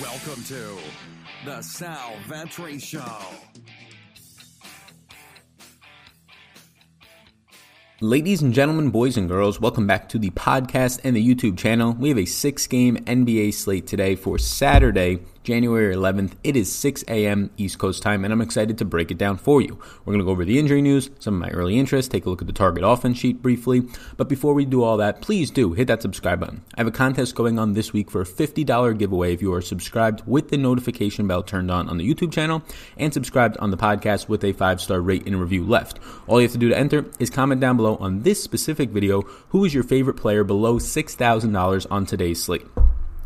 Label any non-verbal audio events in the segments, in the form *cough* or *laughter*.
Welcome to the Sal Vetri Show. Ladies and gentlemen, boys and girls, welcome back to the podcast and the YouTube channel. We have a six game NBA slate today for Saturday, January 11th. It is 6 a.m. East Coast time, and I'm excited to break it down for you. We're going to go over the injury news, some of my early interests, take a look at the target offense sheet briefly. But before we do all that, please do hit that subscribe button. I have a contest going on this week for a $50 giveaway if you are subscribed with the notification bell turned on on the YouTube channel and subscribed on the podcast with a five star rate and review left. All you have to do to enter is comment down below on this specific video who is your favorite player below $6,000 on today's slate.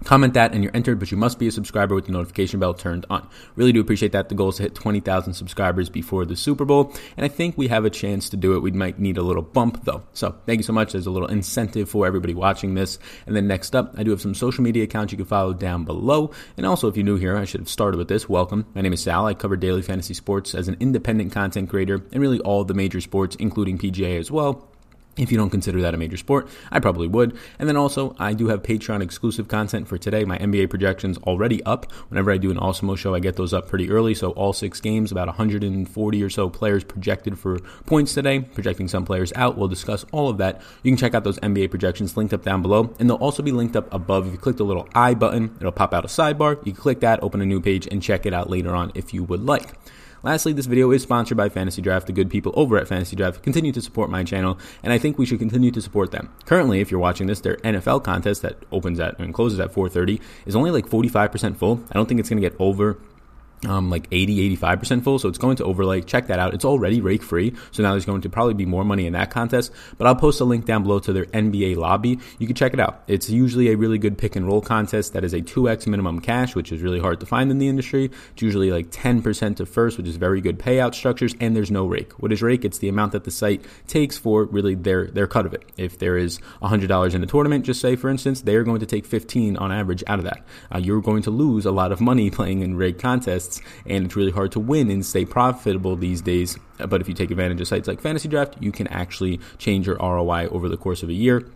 Comment that and you're entered, but you must be a subscriber with the notification bell turned on. Really do appreciate that. The goal is to hit 20,000 subscribers before the Super Bowl, and I think we have a chance to do it. We might need a little bump though. So thank you so much. There's a little incentive for everybody watching this. And then next up, I do have some social media accounts you can follow down below. And also, if you're new here, I should have started with this. Welcome. My name is Sal. I cover daily fantasy sports as an independent content creator and really all the major sports, including PGA as well. If you don't consider that a major sport, I probably would. And then also, I do have Patreon exclusive content for today. My NBA projections already up. Whenever I do an Awesemo show, I get those up pretty early. So all six games, about 140 or so players projected for points today, projecting some players out. We'll discuss all of that. You can check out those NBA projections linked up down below, and they'll also be linked up above. If you click the little I button, it'll pop out a sidebar. You can click that, open a new page, and check it out later on if you would like. Lastly, this video is sponsored by Fantasy Draft. The good people over at Fantasy Draft continue to support my channel, and I think we should continue to support them. Currently, if you're watching this, their NFL contest that opens at and closes at 4:30 is only like 45% full. I don't think it's going to get over um, like 80, 85% full. So it's going to overlay. Check that out. It's already rake free. So now there's going to probably be more money in that contest. But I'll post a link down below to their NBA lobby. You can check it out. It's usually a really good pick and roll contest that is a 2x minimum cash, which is really hard to find in the industry. It's usually like 10% to first, which is very good payout structures. And there's no rake. What is rake? It's the amount that the site takes for really their, their cut of it. If there is $100 in a tournament, just say for instance, they're going to take 15 on average out of that. Uh, you're going to lose a lot of money *laughs* playing in rake contests and it's really hard to win and stay profitable these days. But if you take advantage of sites like Fantasy Draft, you can actually change your ROI over the course of a year.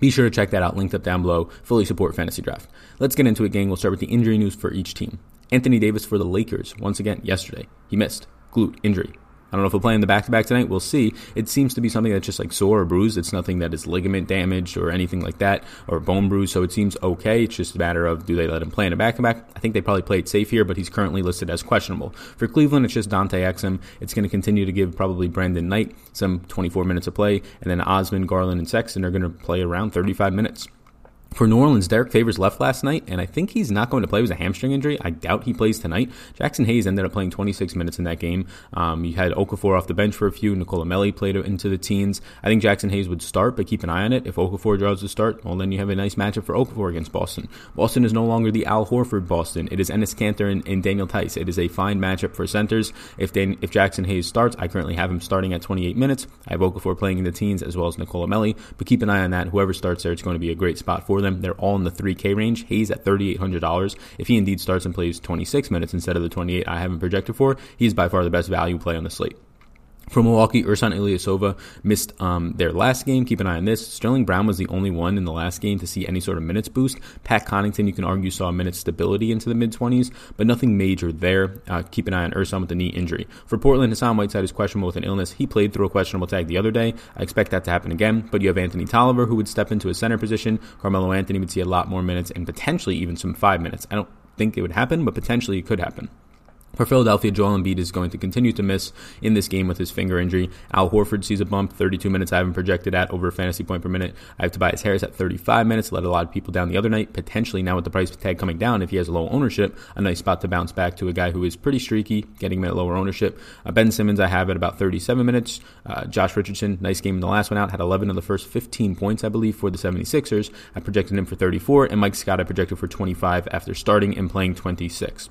Be sure to check that out, linked up down below. Fully support Fantasy Draft. Let's get into it, gang. We'll start with the injury news for each team. Anthony Davis for the Lakers, once again, yesterday. He missed. Glute injury. I don't know if we'll play in the back to back tonight. We'll see. It seems to be something that's just like sore or bruised. It's nothing that is ligament damaged or anything like that or bone bruise. So it seems okay. It's just a matter of do they let him play in a back to back? I think they probably play it safe here, but he's currently listed as questionable. For Cleveland, it's just Dante Exum. It's going to continue to give probably Brandon Knight some 24 minutes of play, and then Osman, Garland, and Sexton are going to play around 35 minutes. For New Orleans, Derrick Favors left last night, and I think he's not going to play. It was a hamstring injury. I doubt he plays tonight. Jaxson Hayes ended up playing 26 minutes in that game. Um, you had Okafor off the bench for a few. Nicolo Melli played into the teens. I think Jaxson Hayes would start, but keep an eye on it. If Okafor draws the start, well, then you have a nice matchup for Okafor against Boston. Boston is no longer the Al Horford Boston. It is Enes Kanter and, and Daniel Theis. It is a fine matchup for centers. If Dan, if Jaxson Hayes starts, I currently have him starting at 28 minutes. I have Okafor playing in the teens as well as Nicolo Melli, but keep an eye on that. Whoever starts there, it's going to be a great spot for them. They're all in the 3K range. Hayes at $3,800. If he indeed starts and plays 26 minutes instead of the 28 I haven't projected for, he's by far the best value play on the slate. For Milwaukee, Ersan Ilyasova missed um, their last game. Keep an eye on this. Sterling Brown was the only one in the last game to see any sort of minutes boost. Pat Connaughton, you can argue, saw minute stability into the mid 20s, but nothing major there. Uh, keep an eye on Ersan with the knee injury. For Portland, Hassan Whiteside is questionable with an illness. He played through a questionable tag the other day. I expect that to happen again, but you have Anthony Tolliver who would step into a center position. Carmelo Anthony would see a lot more minutes and potentially even some five minutes. I don't think it would happen, but potentially it could happen. For Philadelphia, Joel Embiid is going to continue to miss in this game with his finger injury. Al Horford sees a bump, 32 minutes I haven't projected at over fantasy point per minute. I have Tobias Harris at 35 minutes, let a lot of people down the other night. Potentially now with the price tag coming down, if he has low ownership, a nice spot to bounce back to a guy who is pretty streaky, getting him at lower ownership. Uh, ben Simmons I have at about 37 minutes. Uh, Josh Richardson, nice game in the last one out, had 11 of the first 15 points, I believe, for the 76ers. I projected him for 34, and Mike Scott I projected for 25 after starting and playing 26.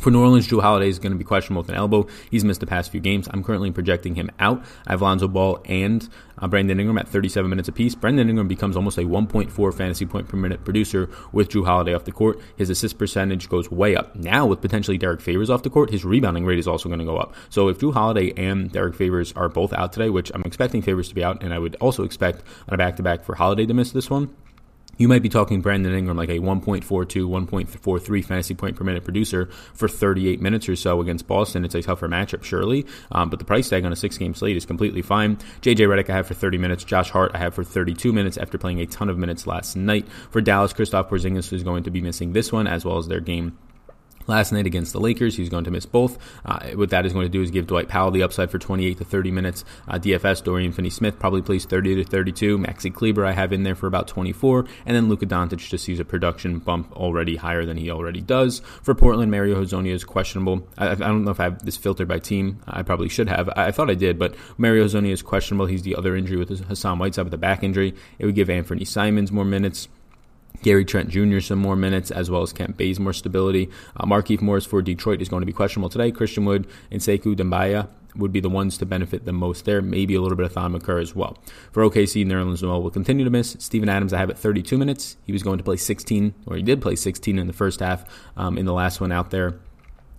For New Orleans, Jrue Holiday is going to be questionable with an elbow. He's missed the past few games. I'm currently projecting him out. I have Lonzo Ball and uh, Brandon Ingram at 37 minutes apiece. Brandon Ingram becomes almost a 1.4 fantasy point per minute producer with Jrue Holiday off the court. His assist percentage goes way up. Now, with potentially Derrick Favors off the court, his rebounding rate is also going to go up. So if Jrue Holiday and Derrick Favors are both out today, which I'm expecting Favors to be out, and I would also expect on a back to back for Holiday to miss this one you might be talking Brandon Ingram like a 1.42, 1.43 fantasy point per minute producer for 38 minutes or so against Boston. It's a tougher matchup, surely, um, but the price tag on a six game slate is completely fine. JJ Redick I have for 30 minutes. Josh Hart I have for 32 minutes after playing a ton of minutes last night. For Dallas, Kristaps Porzingis is going to be missing this one as well as their game last night against the Lakers. He's going to miss both. Uh, what that is going to do is give Dwight Powell the upside for 28 to 30 minutes. Uh, DFS Dorian Finney-Smith probably plays 30 to 32. Maxi Kleber I have in there for about 24, and then Luka Doncic just sees a production bump already higher than he already does. For Portland, Mario Hezonja is questionable. I, I, don't know if I have this filtered by team. I probably should have. I, I thought I did, but Mario Hezonja is questionable. He's the other injury with Hassan Whiteside with a back injury. It would give Anthony Simons more minutes. Gary Trent Jr. some more minutes, as well as Kent Bazemore stability. Uh, Markieff Morris for Detroit is going to be questionable today. Christian Wood and Sekou Doumbouya would be the ones to benefit the most there. Maybe a little bit of Thon Maker as well. For OKC, Nerlens Noel will continue to miss. Steven Adams, I have at 32 minutes. He was going to play 16, or he did play 16 in the first half um, in the last one out there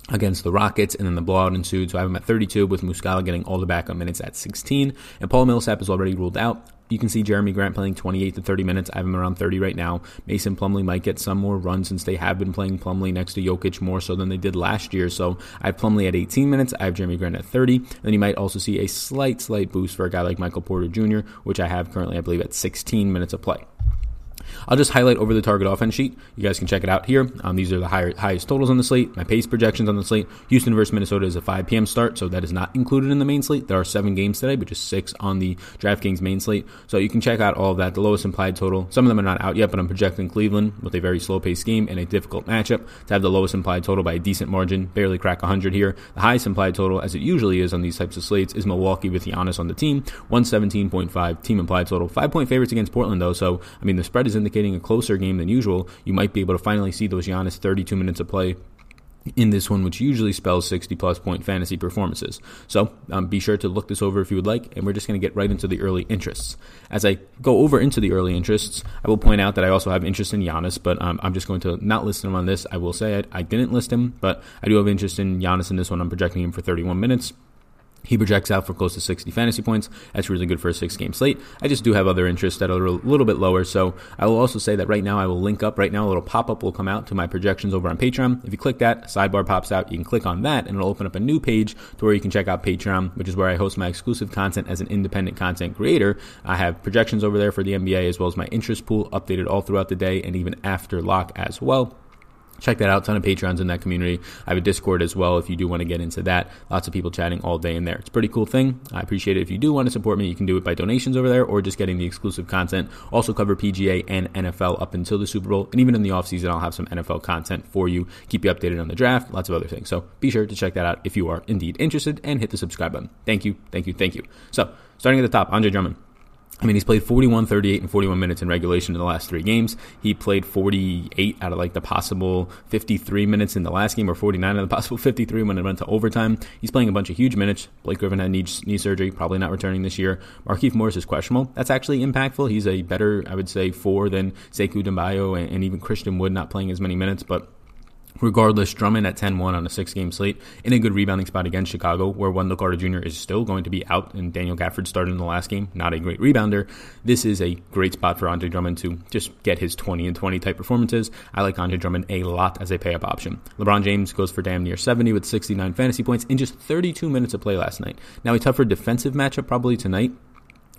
against the Rockets, and then the blowout ensued. So I have him at 32, with Muscala getting all the backup minutes at 16. And Paul Millsap is already ruled out. You can see Jerami Grant playing 28 to 30 minutes. I have him around 30 right now. Mason Plumlee might get some more runs since they have been playing Plumlee next to Jokic more so than they did last year. So I have Plumlee at 18 minutes. I have Jerami Grant at 30. And Then you might also see a slight, slight boost for a guy like Michael Porter Jr., which I have currently, I believe, at 16 minutes of play. I'll just highlight over the target offense sheet. You guys can check it out here. Um, these are the higher, highest totals on the slate, my pace projections on the slate. Houston versus Minnesota is a 5 p.m. start, so that is not included in the main slate. There are seven games today, but just six on the DraftKings main slate. So you can check out all of that. The lowest implied total. Some of them are not out yet, but I'm projecting Cleveland with a very slow paced game and a difficult matchup to have the lowest implied total by a decent margin, barely crack 100 here. The highest implied total, as it usually is on these types of slates, is Milwaukee with Giannis on the team, 117.5 team implied total. Five point favorites against Portland, though, so I mean, the spread is indicating a closer game than usual, you might be able to finally see those Giannis 32 minutes of play in this one, which usually spells 60 plus point fantasy performances. So um, be sure to look this over if you would like, and we're just going to get right into the early interests. As I go over into the early interests, I will point out that I also have interest in Giannis, but um, I'm just going to not list him on this. I will say I, I didn't list him, but I do have interest in Giannis in this one. I'm projecting him for 31 minutes. He projects out for close to 60 fantasy points. That's really good for a six game slate. I just do have other interests that are a little bit lower. So I will also say that right now I will link up. Right now, a little pop up will come out to my projections over on Patreon. If you click that, sidebar pops out. You can click on that and it'll open up a new page to where you can check out Patreon, which is where I host my exclusive content as an independent content creator. I have projections over there for the NBA as well as my interest pool updated all throughout the day and even after lock as well check that out. Ton of patrons in that community. I have a Discord as well if you do want to get into that. Lots of people chatting all day in there. It's a pretty cool thing. I appreciate it. If you do want to support me, you can do it by donations over there or just getting the exclusive content. Also cover PGA and NFL up until the Super Bowl. And even in the offseason, I'll have some NFL content for you. Keep you updated on the draft, lots of other things. So be sure to check that out if you are indeed interested and hit the subscribe button. Thank you, thank you, thank you. So starting at the top, Andre Drummond. I mean, he's played 41, 38, and 41 minutes in regulation in the last three games. He played 48 out of like the possible 53 minutes in the last game, or 49 out of the possible *laughs* 53 when it went to overtime. He's playing a bunch of huge minutes. Blake Griffin had knee, knee surgery, probably not returning this year. Markieff Morris is questionable. That's actually impactful. He's a better, I would say, four than Sekou Doumbouya and, and even Christian Wood not playing as many minutes, but Regardless, Drummond at 10 1 on a six game slate in a good rebounding spot against Chicago, where Wendell Carter Jr. is still going to be out and Daniel Gafford started in the last game. Not a great rebounder. This is a great spot for Andre Drummond to just get his 20 and 20 type performances. I like Andre Drummond a lot as a pay up option. LeBron James goes for damn near 70 with 69 fantasy points in just 32 minutes of play last night. Now, a tougher defensive matchup probably tonight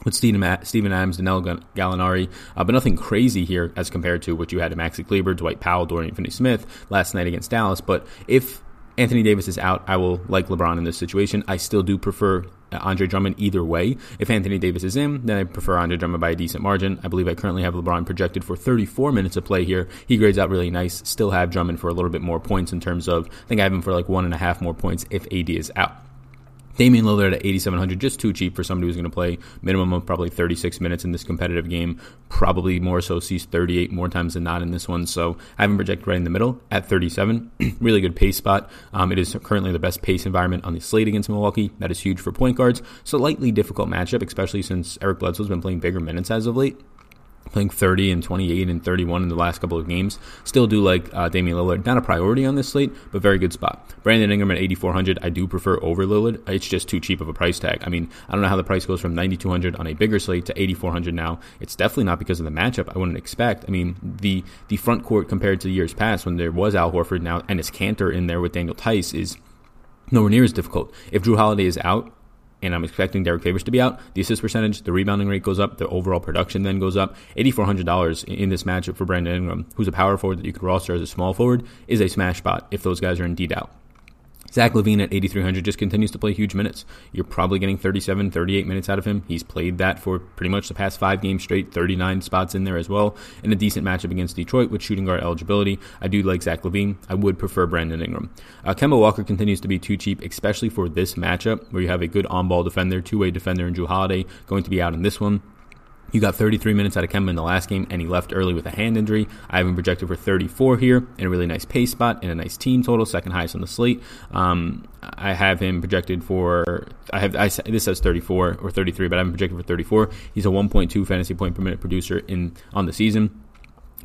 with Steven, Adams, Danilo Gallinari, uh, but nothing crazy here as compared to what you had to Maxi Kleber, Dwight Powell, Dorian Finney-Smith last night against Dallas. But if Anthony Davis is out, I will like LeBron in this situation. I still do prefer Andre Drummond either way. If Anthony Davis is in, then I prefer Andre Drummond by a decent margin. I believe I currently have LeBron projected for 34 minutes of play here. He grades out really nice. Still have Drummond for a little bit more points in terms of, I think I have him for like one and a half more points if AD is out. Damian Lillard at 8,700, just too cheap for somebody who's going to play minimum of probably 36 minutes in this competitive game. Probably more so sees 38 more times than not in this one. So I have him projected right in the middle at 37. *clears throat* really good pace spot. Um, it is currently the best pace environment on the slate against Milwaukee. That is huge for point guards. Slightly difficult matchup, especially since Eric Bledsoe's been playing bigger minutes as of late. Playing 30 and 28 and 31 in the last couple of games. Still do like uh, Damian Lillard. Not a priority on this slate, but very good spot. Brandon Ingram at 8,400. I do prefer over Lillard. It's just too cheap of a price tag. I mean, I don't know how the price goes from 9,200 on a bigger slate to 8,400 now. It's definitely not because of the matchup. I wouldn't expect. I mean, the the front court compared to years past when there was Al Horford now and Enes Kanter in there with Daniel Theis is nowhere near as difficult. If Jrue Holiday is out, and I'm expecting Derrick Favors to be out, the assist percentage, the rebounding rate goes up, the overall production then goes up. $8,400 in this matchup for Brandon Ingram, who's a power forward that you could roster as a small forward, is a smash spot if those guys are indeed out. Zach LaVine at 8,300 just continues to play huge minutes. You're probably getting 37, 38 minutes out of him. He's played that for pretty much the past five games straight, 39 spots in there as well. In a decent matchup against Detroit with shooting guard eligibility. I do like Zach LaVine. I would prefer Brandon Ingram. Uh, Kemba Walker continues to be too cheap, especially for this matchup where you have a good on ball defender, two way defender in Jrue Holiday going to be out in this one. You got 33 minutes out of Kemba in the last game, and he left early with a hand injury. I have him projected for 34 here in a really nice pace spot and a nice team total, second highest on the slate. Um, I have him projected for I have I, this says 34 or 33, but I'm projected for 34. He's a 1.2 fantasy point per minute producer in on the season.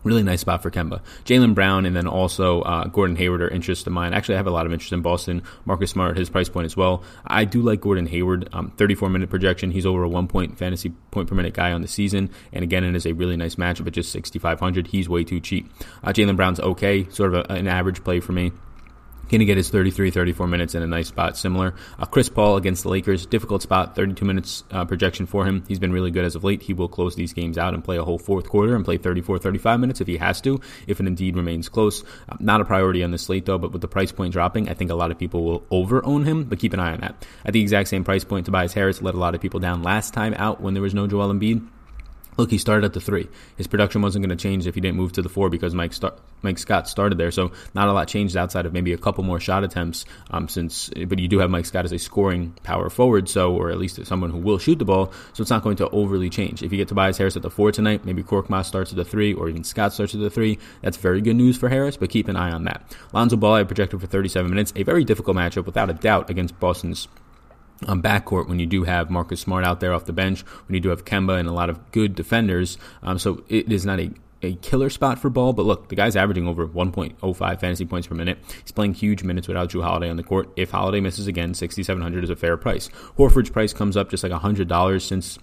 Really nice spot for Kemba. Jaylen Brown and then also uh, Gordon Hayward are interests of mine. Actually, I have a lot of interest in Boston. Marcus Smart, his price point as well. I do like Gordon Hayward. Um, 34 minute projection. He's over a one point fantasy point per minute guy on the season. And again, it is a really nice matchup at just 6,500. He's way too cheap. Uh, Jaylen Brown's okay, sort of a, an average play for me. Going to get his 33, 34 minutes in a nice spot. Similar. Uh, Chris Paul against the Lakers, difficult spot, 32 minutes uh, projection for him. He's been really good as of late. He will close these games out and play a whole fourth quarter and play 34, 35 minutes if he has to, if it indeed remains close. Uh, not a priority on the slate though, but with the price point dropping, I think a lot of people will over own him, but keep an eye on that. At the exact same price point, Tobias Harris let a lot of people down last time out when there was no Joel Embiid. Look, he started at the three. His production wasn't going to change if he didn't move to the four because Mike start, Mike Scott started there. So not a lot changed outside of maybe a couple more shot attempts. Um, since, but you do have Mike Scott as a scoring power forward, so or at least someone who will shoot the ball. So it's not going to overly change. If you get Tobias Harris at the four tonight, maybe Korkmaz starts at the three, or even Scott starts at the three. That's very good news for Harris. But keep an eye on that. Lonzo Ball I projected for 37 minutes. A very difficult matchup without a doubt against Boston's um, backcourt when you do have Marcus Smart out there off the bench, when you do have Kemba and a lot of good defenders. Um, so it is not a a killer spot for Ball, but look, the guy's averaging over 1.05 fantasy points per minute. He's playing huge minutes without Jrue Holiday on the court. If Holiday misses again, 6,700 is a fair price. Horford's price comes up just like $100 since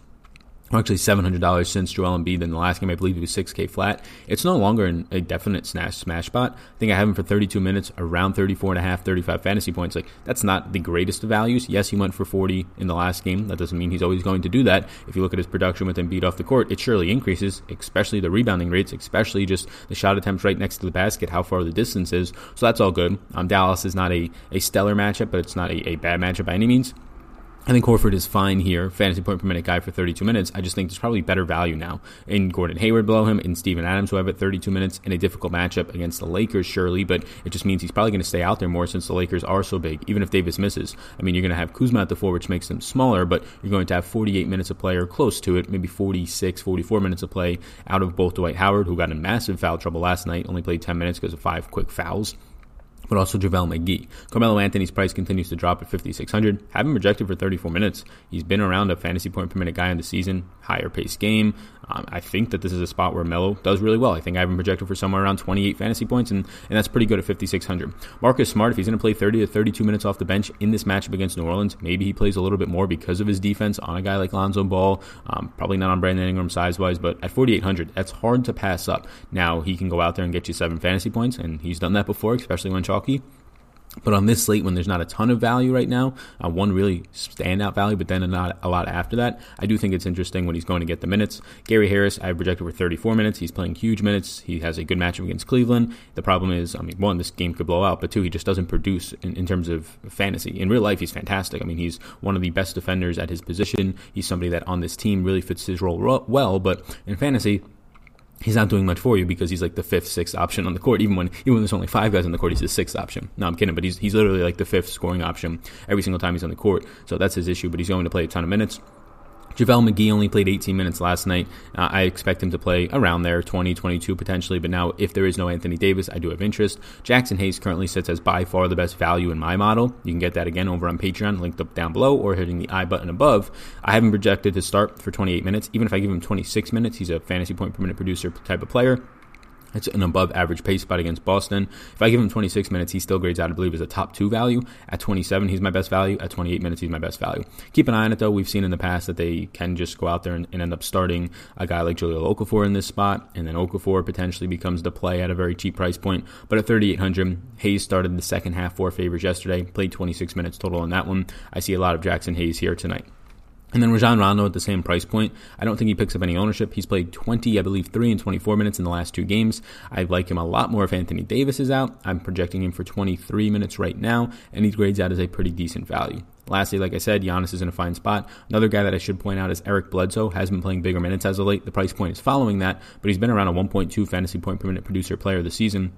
actually $700 since Joel Embiid in the last game. I believe he was 6K flat. It's no longer an, a definite smash, smash spot. I think I have him for 32 minutes, around 34 and a half, 35 fantasy points. Like, that's not the greatest of values. Yes, he went for 40 in the last game. That doesn't mean he's always going to do that. If you look at his production with Embiid off the court, it surely increases, especially the rebounding rates, especially just the shot attempts right next to the basket, how far the distance is. So that's all good. Um, Dallas is not a, a stellar matchup, but it's not a, a bad matchup by any means. I think Horford is fine here, fantasy point per minute guy for 32 minutes. I just think there's probably better value now in Gordon Hayward below him, in Steven Adams, who have at 32 minutes, in a difficult matchup against the Lakers, surely, but it just means he's probably going to stay out there more since the Lakers are so big, even if Davis misses. I mean, you're going to have Kuzma at the four, which makes them smaller, but you're going to have 48 minutes of play or close to it, maybe 46, 44 minutes of play out of both Dwight Howard, who got in massive foul trouble last night, only played 10 minutes because of five quick fouls but also JaVale McGee. Carmelo Anthony's price continues to drop at 5,600. Have him projected for 34 minutes. He's been around a fantasy point per minute guy in the season, higher pace game. Um, I think that this is a spot where Melo does really well. I think I have him projected for somewhere around 28 fantasy points, and, and that's pretty good at 5,600. Marcus Smart, if he's going to play 30 to 32 minutes off the bench in this matchup against New Orleans, maybe he plays a little bit more because of his defense on a guy like Lonzo Ball. Um, probably not on Brandon Ingram size wise, but at 4,800, that's hard to pass up. Now, he can go out there and get you seven fantasy points, and he's done that before, especially when chalky. But on this slate, when there's not a ton of value right now, uh, one really standout value, but then not a lot after that, I do think it's interesting when he's going to get the minutes. Gary Harris, I have projected for 34 minutes. He's playing huge minutes. He has a good matchup against Cleveland. The problem is, I mean, one, this game could blow out, but two, he just doesn't produce in, in terms of fantasy. In real life, he's fantastic. I mean, he's one of the best defenders at his position. He's somebody that on this team really fits his role well, but in fantasy, he's not doing much for you because he's like the fifth, sixth option on the court. Even when even when there's only five guys on the court, he's the sixth option. No, I'm kidding, but he's he's literally like the fifth scoring option every single time he's on the court. So that's his issue. But he's going to play a ton of minutes. JaVale McGee only played 18 minutes last night. Uh, I expect him to play around there, 20, 22 potentially. But now, if there is no Anthony Davis, I do have interest. Jaxson Hayes currently sits as by far the best value in my model. You can get that again over on Patreon, linked up down below, or hitting the I button above. I have him projected to start for 28 minutes. Even if I give him 26 minutes, he's a fantasy point per minute producer type of player. It's an above average pace spot against Boston. If I give him 26 minutes, he still grades out, I believe, as a top two value. At 27, he's my best value. At 28 minutes, he's my best value. Keep an eye on it, though. We've seen in the past that they can just go out there and, and end up starting a guy like Jahlil Okafor in this spot, and then Okafor potentially becomes the play at a very cheap price point. But at 3,800, Hayes started the second half for Favors yesterday, played 26 minutes total on that one. I see a lot of Jaxson Hayes here tonight. And then Rajon Rondo at the same price point. I don't think he picks up any ownership. He's played 20, I believe, 3 and 24 minutes in the last two games. I like him a lot more if Anthony Davis is out. I'm projecting him for 23 minutes right now, and he grades out as a pretty decent value. Lastly, like I said, Giannis is in a fine spot. Another guy that I should point out is Eric Bledsoe. Has been playing bigger minutes as of late. The price point is following that, but he's been around a 1.2 fantasy point per minute producer player this season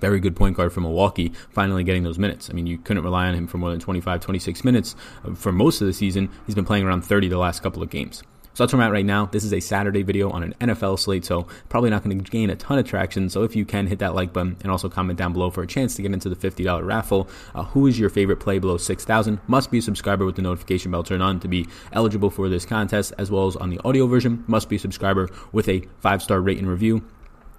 very good point guard from Milwaukee, finally getting those minutes. I mean, you couldn't rely on him for more than 25, 26 minutes uh, for most of the season. He's been playing around 30 the last couple of games. So that's where I'm at right now. This is a Saturday video on an NFL slate, so probably not going to gain a ton of traction. So if you can, hit that like button and also comment down below for a chance to get into the $50 raffle. Uh, who is your favorite play below 6,000? Must be a subscriber with the notification bell turned on to be eligible for this contest, as well as on the audio version. Must be a subscriber with a five star rate and review.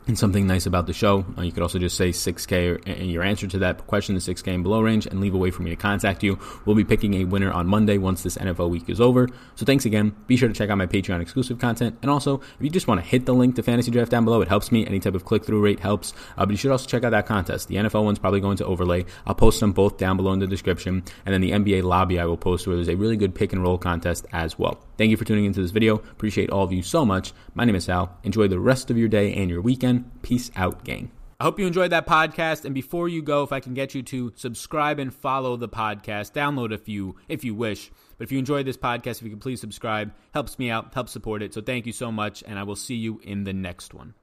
And something nice about the show, uh, you could also just say 6K and your answer to that question, the 6K and below range, and leave a way for me to contact you. We'll be picking a winner on Monday once this NFL week is over. So thanks again. Be sure to check out my Patreon exclusive content. And also, if you just want to hit the link to Fantasy Draft down below, it helps me. Any type of click through rate helps. Uh, but you should also check out that contest. The NFL one's probably going to overlay. I'll post them both down below in the description. And then the NBA lobby I will post where there's a really good pick and roll contest as well. Thank you for tuning into this video. Appreciate all of you so much. My name is Sal. Enjoy the rest of your day and your weekend. Peace out, gang. I hope you enjoyed that podcast. And before you go, if I can get you to subscribe and follow the podcast, download a few if you wish. But if you enjoyed this podcast, if you could please subscribe, helps me out, helps support it. So thank you so much, and I will see you in the next one.